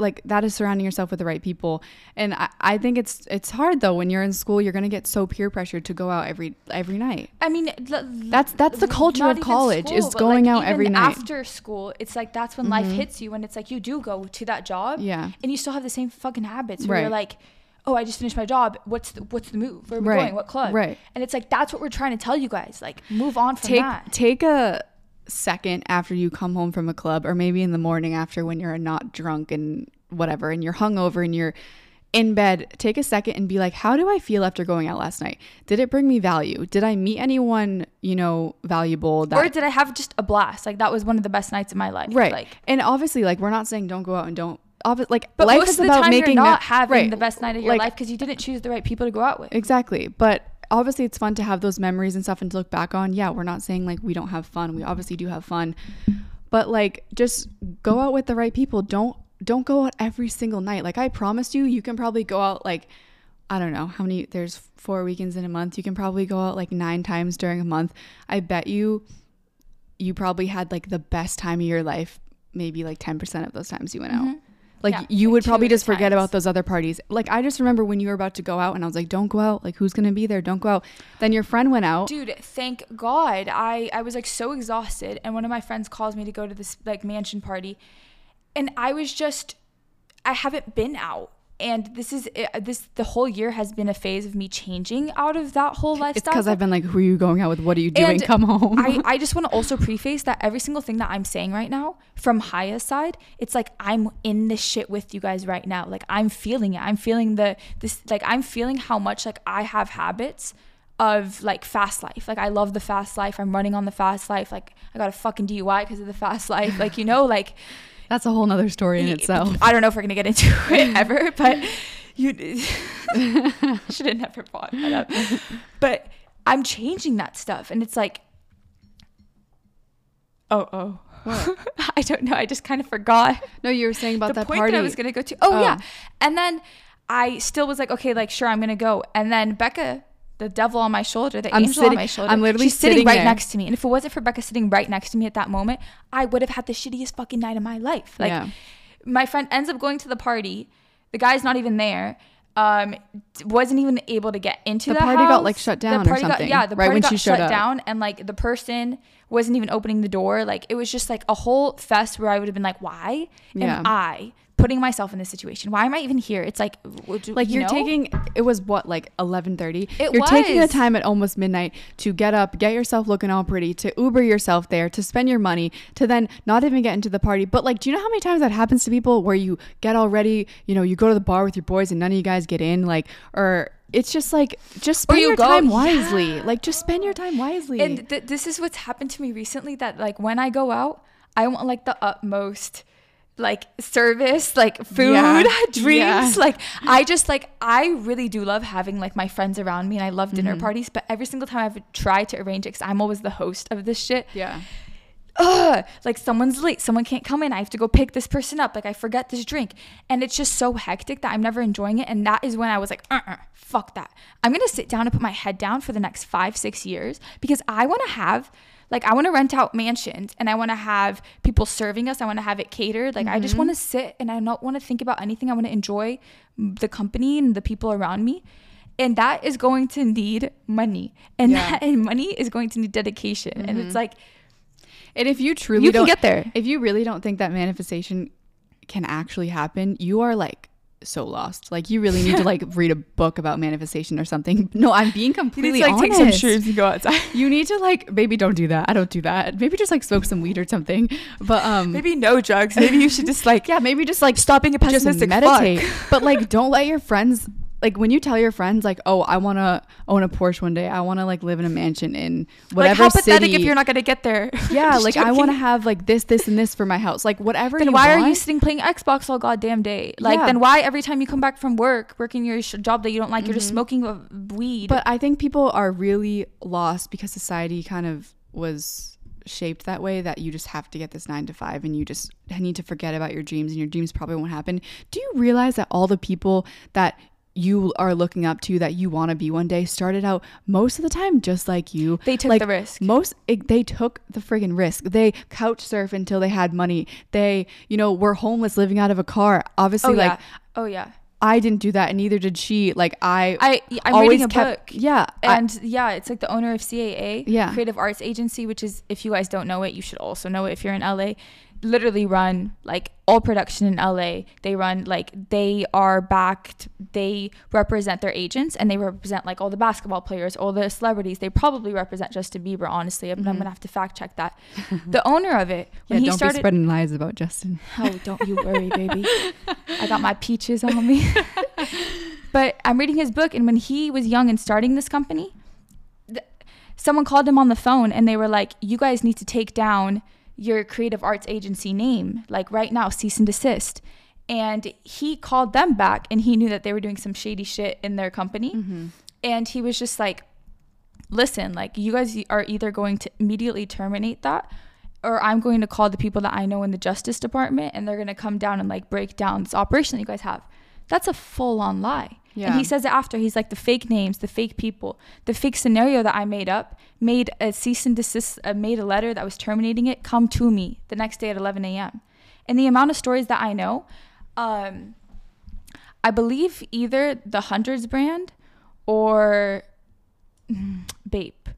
like that is surrounding yourself with the right people. And I, I think it's it's hard though when you're in school, you're gonna get so peer pressured to go out every every night. I mean, l- That's that's the culture of college is school, but, going like, out every night. After school, it's like that's when life mm-hmm. hits you, when it's like you do go to that job, Yeah. and you still have the same fucking habits. Where you're like, oh, I just finished my job. What's the what's the move? Where are we Right. going? What club? Right. And it's like that's what we're trying to tell you guys. Like, move on from take that. take a second after you come home from a club or maybe in the morning after when you're not drunk and whatever and you're hungover and you're in bed take a second and be like how do i feel after going out last night did it bring me value did i meet anyone you know valuable that or did I have just a blast? Like that was one of the best nights of my life. right Like, and obviously like we're not saying don't go out and don't obvi- like but life most is of the about time making you're not that- having right, the best night of your like, life because you didn't choose the right people to go out with. Exactly. But obviously it's fun to have those memories and stuff and to look back on. Yeah, we're not saying like we don't have fun. We obviously do have fun. But like just go out with the right people. Don't don't go out every single night. Like I promised you, you can probably go out like I don't know how many there's four weekends in a month. You can probably go out like 9 times during a month. I bet you you probably had like the best time of your life maybe like 10% of those times you went out. Mm-hmm. Like. Yeah, you like would probably just forget about those other parties. Like I just remember when you were about to go out and I was like, "Don't go out. Like who's going to be there? Don't go out." Then your friend went out. Dude, thank God. I I was like so exhausted and one of my friends calls me to go to this like mansion party and I was just I haven't been out. And this is uh, this the whole year has been a phase of me changing out of that whole lifestyle. It's because I've been like, "Who are you going out with? What are you doing? And Come home." I, *laughs* I just want to also preface that every single thing that I'm saying right now from Haya's side, it's like I'm in this shit with you guys right now. Like I'm feeling it. I'm feeling the this like I'm feeling how much like I have habits of like fast life. Like I love the fast life. I'm running on the fast life. Like I got a fucking DUI because of the fast life. Like you know like That's a whole nother story in itself. I don't know if we're gonna get into *laughs* it ever, but you *laughs* should have never brought that up. But I'm changing that stuff, and it's like, oh oh, *laughs* I don't know. I just kind of forgot No, you were saying about the that point party. that I was gonna go to. Oh, Oh. yeah, and then I still was like, okay, like sure, I'm gonna go, and then Becca the devil on my shoulder, the I'm angel sitting- on my shoulder. I'm literally She's sitting, sitting right there. next to me. And if it wasn't for Becca sitting right next to me at that moment, I would have had the shittiest fucking night of my life. Like Yeah. my friend ends up going to the party. The guy's not even there. Um, wasn't even able to get into The the, party got, like, shut The down or party got- yeah, the right party when got she shut up. down, and like the person wasn't even opening the door. Like it was just like a whole fest where I would have been like, why Yeah. am I putting myself in this situation? Why am I even here? It's like, like you you're know? taking it was what like 11:30 It you're taking the time at almost midnight to get up get yourself looking all pretty to uber yourself there to spend your money to then not even get into the party but like do you know how many times that happens to people where you get all ready you know you go to the bar with your boys and none of you guys get in like or it's just like just spend you your go- time wisely yeah. like just spend your time wisely And th- this is what's happened to me recently that like when I go out, I want like the utmost like service, like food, Yeah. *laughs* drinks. Yeah. Like I just like I really do love having like my friends around me and I love dinner Mm-hmm. parties, but every single time I've tried to arrange it cuz I'm always the host of this shit. yeah Ugh, like someone's late, someone can't come in. I have to go pick this person up. Like I forget this drink, and it's just so hectic that I'm never enjoying it. And that is when I was like, uh, uh fuck that. I'm gonna sit down and put my head down for the next five, six years because I want to have, like, I want to rent out mansions and I want to have people serving us. I want to have it catered. Like I just mm-hmm. want to sit and I don't want to think about anything. I want to enjoy the company and the people around me. And that is going to need money, and Yeah. that and money is going to need dedication. And it's mm-hmm. like And if you truly You can don't get there. if you really don't think that manifestation can actually happen, you are like so lost. Like you really need to like *laughs* read a book about manifestation or something. *laughs* No, I'm being completely honest. and go outside. You need to like maybe don't do that. I don't do that. Maybe just like smoke some weed or something. But um *laughs* Maybe no drugs. Maybe you should just like yeah, maybe just like stop being a just pessimistic meditate. fuck. but like don't let your friends like when you tell your friends like, "Oh, I want to own a Porsche one day. I want to like live in a mansion in whatever like how pathetic city." if you're not gonna get there. *laughs* *laughs* yeah, like I want to have like this, this, and this for my house. Like whatever. Then why are you sitting playing Xbox all goddamn day? Like Yeah. then why every time you come back from work, working your sh- job that you don't like, you're just smoking uh, weed? But I think people are really lost because society kind of was shaped that way that you just have to get this nine to five and you just need to forget about your dreams and your dreams probably won't happen. Do you realize that all the people that you are looking up to that you want to be one day started out most of the time just like you They took like the risk. most it, they took the friggin' risk they couch surf until they had money they you know were homeless living out of a car obviously oh like yeah, oh yeah. I didn't do that, and neither did she. Like I, I I'm always reading a kept- book. Yeah, I- And yeah, it's like the owner of CAA, Yeah. Creative Arts Agency, which is if you guys don't know it, you should also know it if you're in LA. Literally run like all production in LA. They run like they are backed. They represent their agents and they represent like all the basketball players, all the celebrities. They probably represent Justin Bieber, honestly. But I'm mm-hmm. gonna have to fact check that. *laughs* the owner of it yeah, when he don't started. be spreading lies about Justin. Oh, don't you worry, *laughs* baby. I got my peaches on me. *laughs* but I'm reading his book, and when he was young and starting this company, th- someone called him on the phone and they were like, You guys need to take down your creative arts agency name, like right now, cease and desist. And he called them back and he knew that they were doing some shady shit in their company. Mm-hmm. And he was just like, listen, like you guys are either going to immediately terminate that or I'm going to call the people that I know in the justice department and they're going to come down and like break down this operation that you guys have. That's a full on lie. And he says it after. He's like the fake names, the fake people, the fake scenario that I made up, made a cease and desist, uh, made a letter that was terminating it come to me the next day at 11 a.m. And the amount of stories that I know, um, I believe either the Hundreds brand or mm, Bape.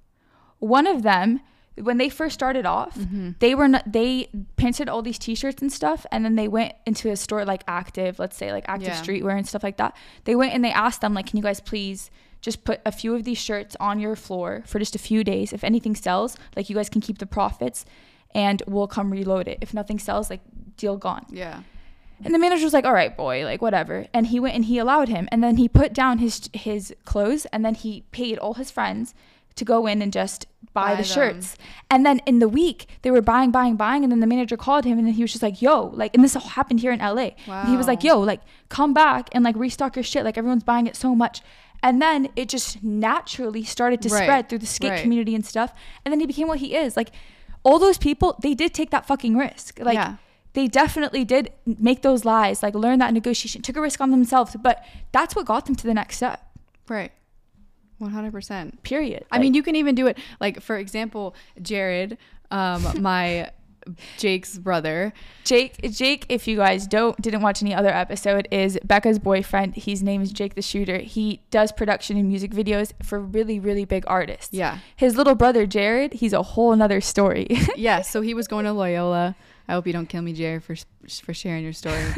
One of them, when they first started off, mm-hmm. they were not, they printed all these T-shirts and stuff, and then they went into a store like Active, let's say like Active Yeah. Streetwear and stuff like that. They went and they asked them like, "Can you guys please?" Just put a few of these shirts on your floor for just a few days. If anything sells, like you guys can keep the profits and we'll come reload it. If nothing sells, like deal gone. Yeah. And the manager was like, "All right, boy, like whatever." And he went and he allowed him. And then he put down his his clothes, and then he paid all his friends to go in and just buy, Buy the them. shirts. And then in the week, they were buying, buying, buying. And then the manager called him, and then he was just like, "Yo, like," and this all happened here in LA. And he was like, "Yo, like, come back and like restock your shit. Like everyone's buying it so much." And then it just naturally started to Right. spread through the skate Right. community and stuff. And then he became what he is. Like all those people, they did take that fucking risk. Like Yeah. they definitely did make those lies, like learn that negotiation, took a risk on themselves, but that's what got them to the next step. Right. One hundred percent. Period. I mean, you can even do it. Like for example, Jared, um, *laughs* my Jake's brother. Jake, Jake, if you guys don't didn't watch any other episode, is Becca's boyfriend. His name is Jake the Shooter. He does production and music videos for really, really big artists. Yeah. His little brother Jared, he's a whole nother story. *laughs* yeah, so he was going to Loyola. I hope you don't kill me, Jared, for for sharing your story. *laughs*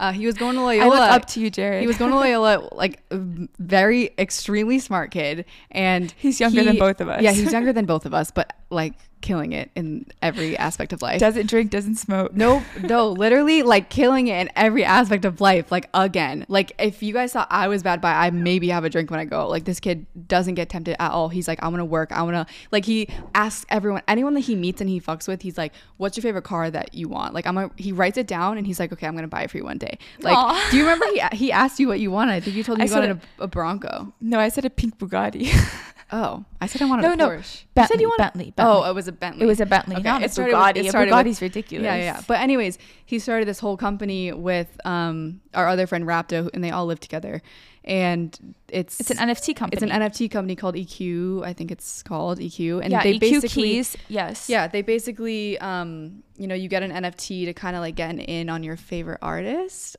Uh, he was going to I Loyola. look up to you, Jared. he was going to *laughs* Loyola, like a very extremely smart kid, and He's younger than both of us. Yeah, he's younger than both of us, but like killing it in every aspect of life. doesn't drink, doesn't smoke. Nope, *laughs* no, literally like killing it in every aspect of life. Like again, like if you guys thought I was bad by, I maybe have a drink when I go. Like this kid doesn't get tempted at all. He's like, I want to work. I want to like he asks everyone, anyone that he meets and he fucks with. He's like, what's your favorite car that you want? Like I'm a, he writes it down and he's like, okay, I'm gonna buy it for you one day. Like, Aw. do you remember he he asked you what you wanted? I think you told me I you wanted a, a Bronco. No, I said a pink Bugatti. *laughs* Oh, I said I wanted No, a no, Porsche. You Bentley, said you wanted- Bentley, Oh, it was a Bentley. it was a Bentley, Okay, not it a started with- Bugatti. it a started with- ridiculous. Yeah, yeah. But anyways, he started this whole company with um our other friend Rapto, and they all live together. And it's It's an NFT company. it's an NFT company called EQ. I think it's called EQ. And yeah, they EQ basically keys. Yes. yeah, they basically um you know you get an NFT to kind of like get an in on your favorite artist.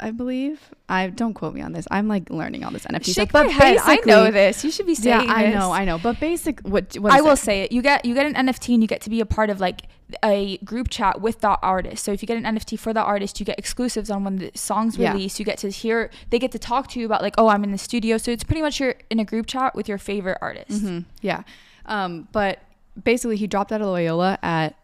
I believe. I don't quote me on this. I'm like learning all this NFT Shake stuff. But head. I know this. You should be saying. Yeah, I this. know, I know. But basic what what I will it? say it. You get you get an NFT and you get to be a part of like a group chat with that artist. So if you get an NFT for that artist, you get exclusives on when the songs Yeah. release. You get to hear they get to talk to you about like, oh, I'm in the studio. So it's pretty much you're in a group chat with your favorite artist. Mhm, Yeah. Um, but basically, he dropped out of Loyola at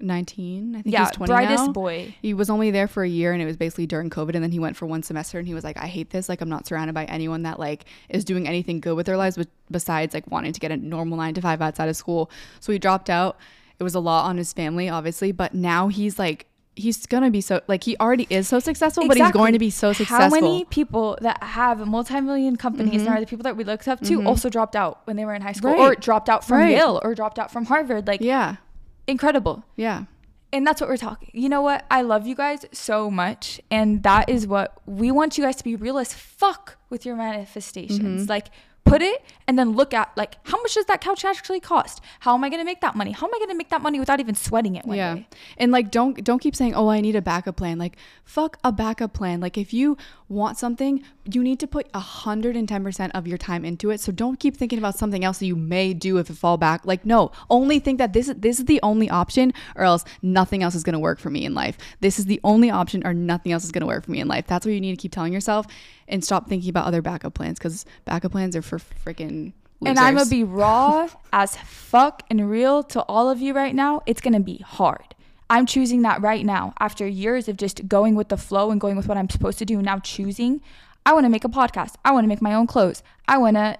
19. I think Yeah, he's 20 brightest now. boy. He was only there for a year, and it was basically during COVID. And then he went for one semester, and he was like, "I hate this. Like, I'm not surrounded by anyone that like is doing anything good with their lives, but besides like wanting to get a normal nine to five outside of school." So he dropped out. It was a lot on his family, obviously, but now he's like. He's gonna be so like he already is so successful, but he's going to be so successful. How many people that have multi-million companies and are the people that we looked up to also dropped out when they were in high school, or Mm-hmm. Dropped out from Right. Yale, or dropped out from Harvard? Like Yeah, incredible. yeah. and that's what we're talking. You know what? I love you guys so much, and that is what we want you guys to be real as fuck with your manifestations. Mm-hmm. Like put it and then look at like how much does that couch actually cost? How am I gonna make that money? How am I gonna make that money without even sweating it yeah. day? and like don't don't keep saying oh i need a backup plan. Like fuck a backup plan. Like if you want something you need to put 110% of your time into it. So don't keep thinking about something else that you may do if it fall back. Like no only think that this is this is the only option or else nothing else is going to work for me in life. This is the only option or nothing else is going to work for me in life. That's what you need to keep telling yourself and stop thinking about other backup plans because backup plans are for freaking And I'm gonna be raw as fuck and real to all of you right now. It's gonna be hard. I'm choosing that right now after years of just going with the flow and going with what I'm supposed to do. Now choosing, I want to make a podcast. I want to make my own clothes. I want to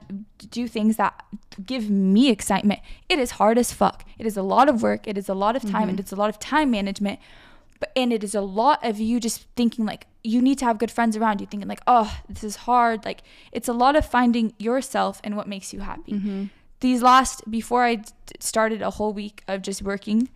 do things that give me excitement. It is hard as fuck. It is a lot of work. It is a lot of time and mm-hmm. it's a lot of time management. But and it is a lot of you just thinking like you need to have good friends around you thinking like, "Oh, this is hard." Like it's a lot of finding yourself and what makes you happy mm-hmm. these last before I d- started a whole week of just working,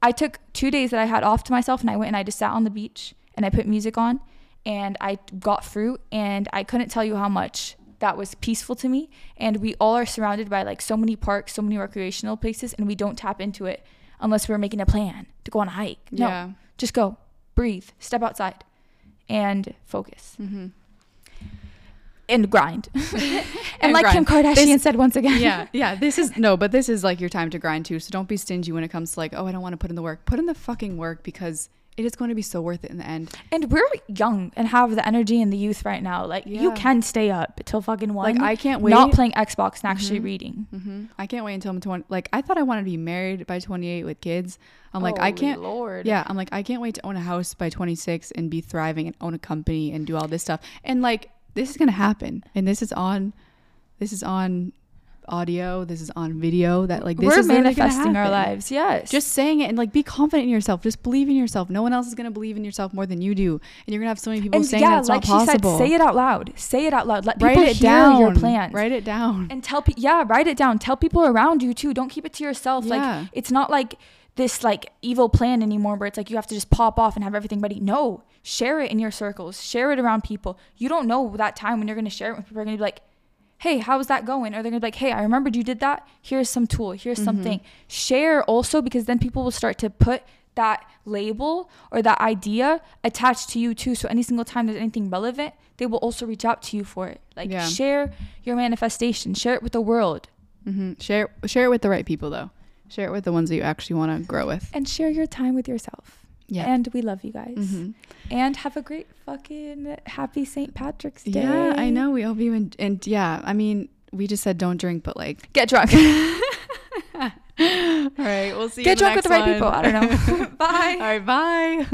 I took two days that I had off to myself and I went and I just sat on the beach and I put music on and I got through and I couldn't tell you how much that was peaceful to me. And we all are surrounded by like so many parks, so many recreational places, and we don't tap into it unless we're making a plan to go on a hike. No, Yeah. Just go, breathe, step outside, and focus. Mm-hmm. And grind. *laughs* and, And like Kim. Kardashian This- said once again. yeah, *laughs* yeah. This is no, but this is like your time to grind too. So don't be stingy when it comes to like, oh, I don't want to put in the work. Put in the fucking work because it is going to be so worth it in the end. And we're young and have the energy and the youth right now. Like you can stay up till fucking one. Like, I can't wait. Mm-hmm. playing Xbox and actually reading. hmm I can't wait until I'm 20. Like I thought I wanted to be married by 28 with kids. I'm like I can't. Lord. Yeah, I'm like I can't wait to own a house by 26 and be thriving and own a company and do all this stuff. And like this is gonna happen. And this is on, this is on audio. This is on video. That like this we're is manifesting our lives. Yes. just saying it and like be confident in yourself just believe in yourself no one else is going to believe in yourself more than you do and you're going to have so many people and saying yeah, that it's like not she possible said, say it out loud. Say it out loud. Let write people it hear down your plans. write it down and tell people yeah write it down tell people around you too don't keep it to yourself Yeah. like it's not like this like evil plan anymore where it's like you have to just pop off and have everything ready no share it in your circles share it around people you don't know that time when you're going to share it with people are going to be like hey, how's that going? Or they're gonna be like, hey, I remembered you did that. Here's some tool. Here's Mm-hmm. something. Share also because then people will start to put that label or that idea attached to you too. So any single time there's anything relevant, they will also reach out to you for it. Like Yeah. share your manifestation, share it with the world, hmm Share share it with the right people though. Share it with the ones that you actually want to grow with. and share your time with yourself. Yeah. And we love you guys. Mhm. And have a great fucking happy St. Patrick's Day. Yeah, I know. We hope you and, and yeah. I mean, we just said don't drink, but like, Get drunk. *laughs* *laughs* all right, we'll see. Get drunk with the right people. I don't know. *laughs* Bye. All right, bye.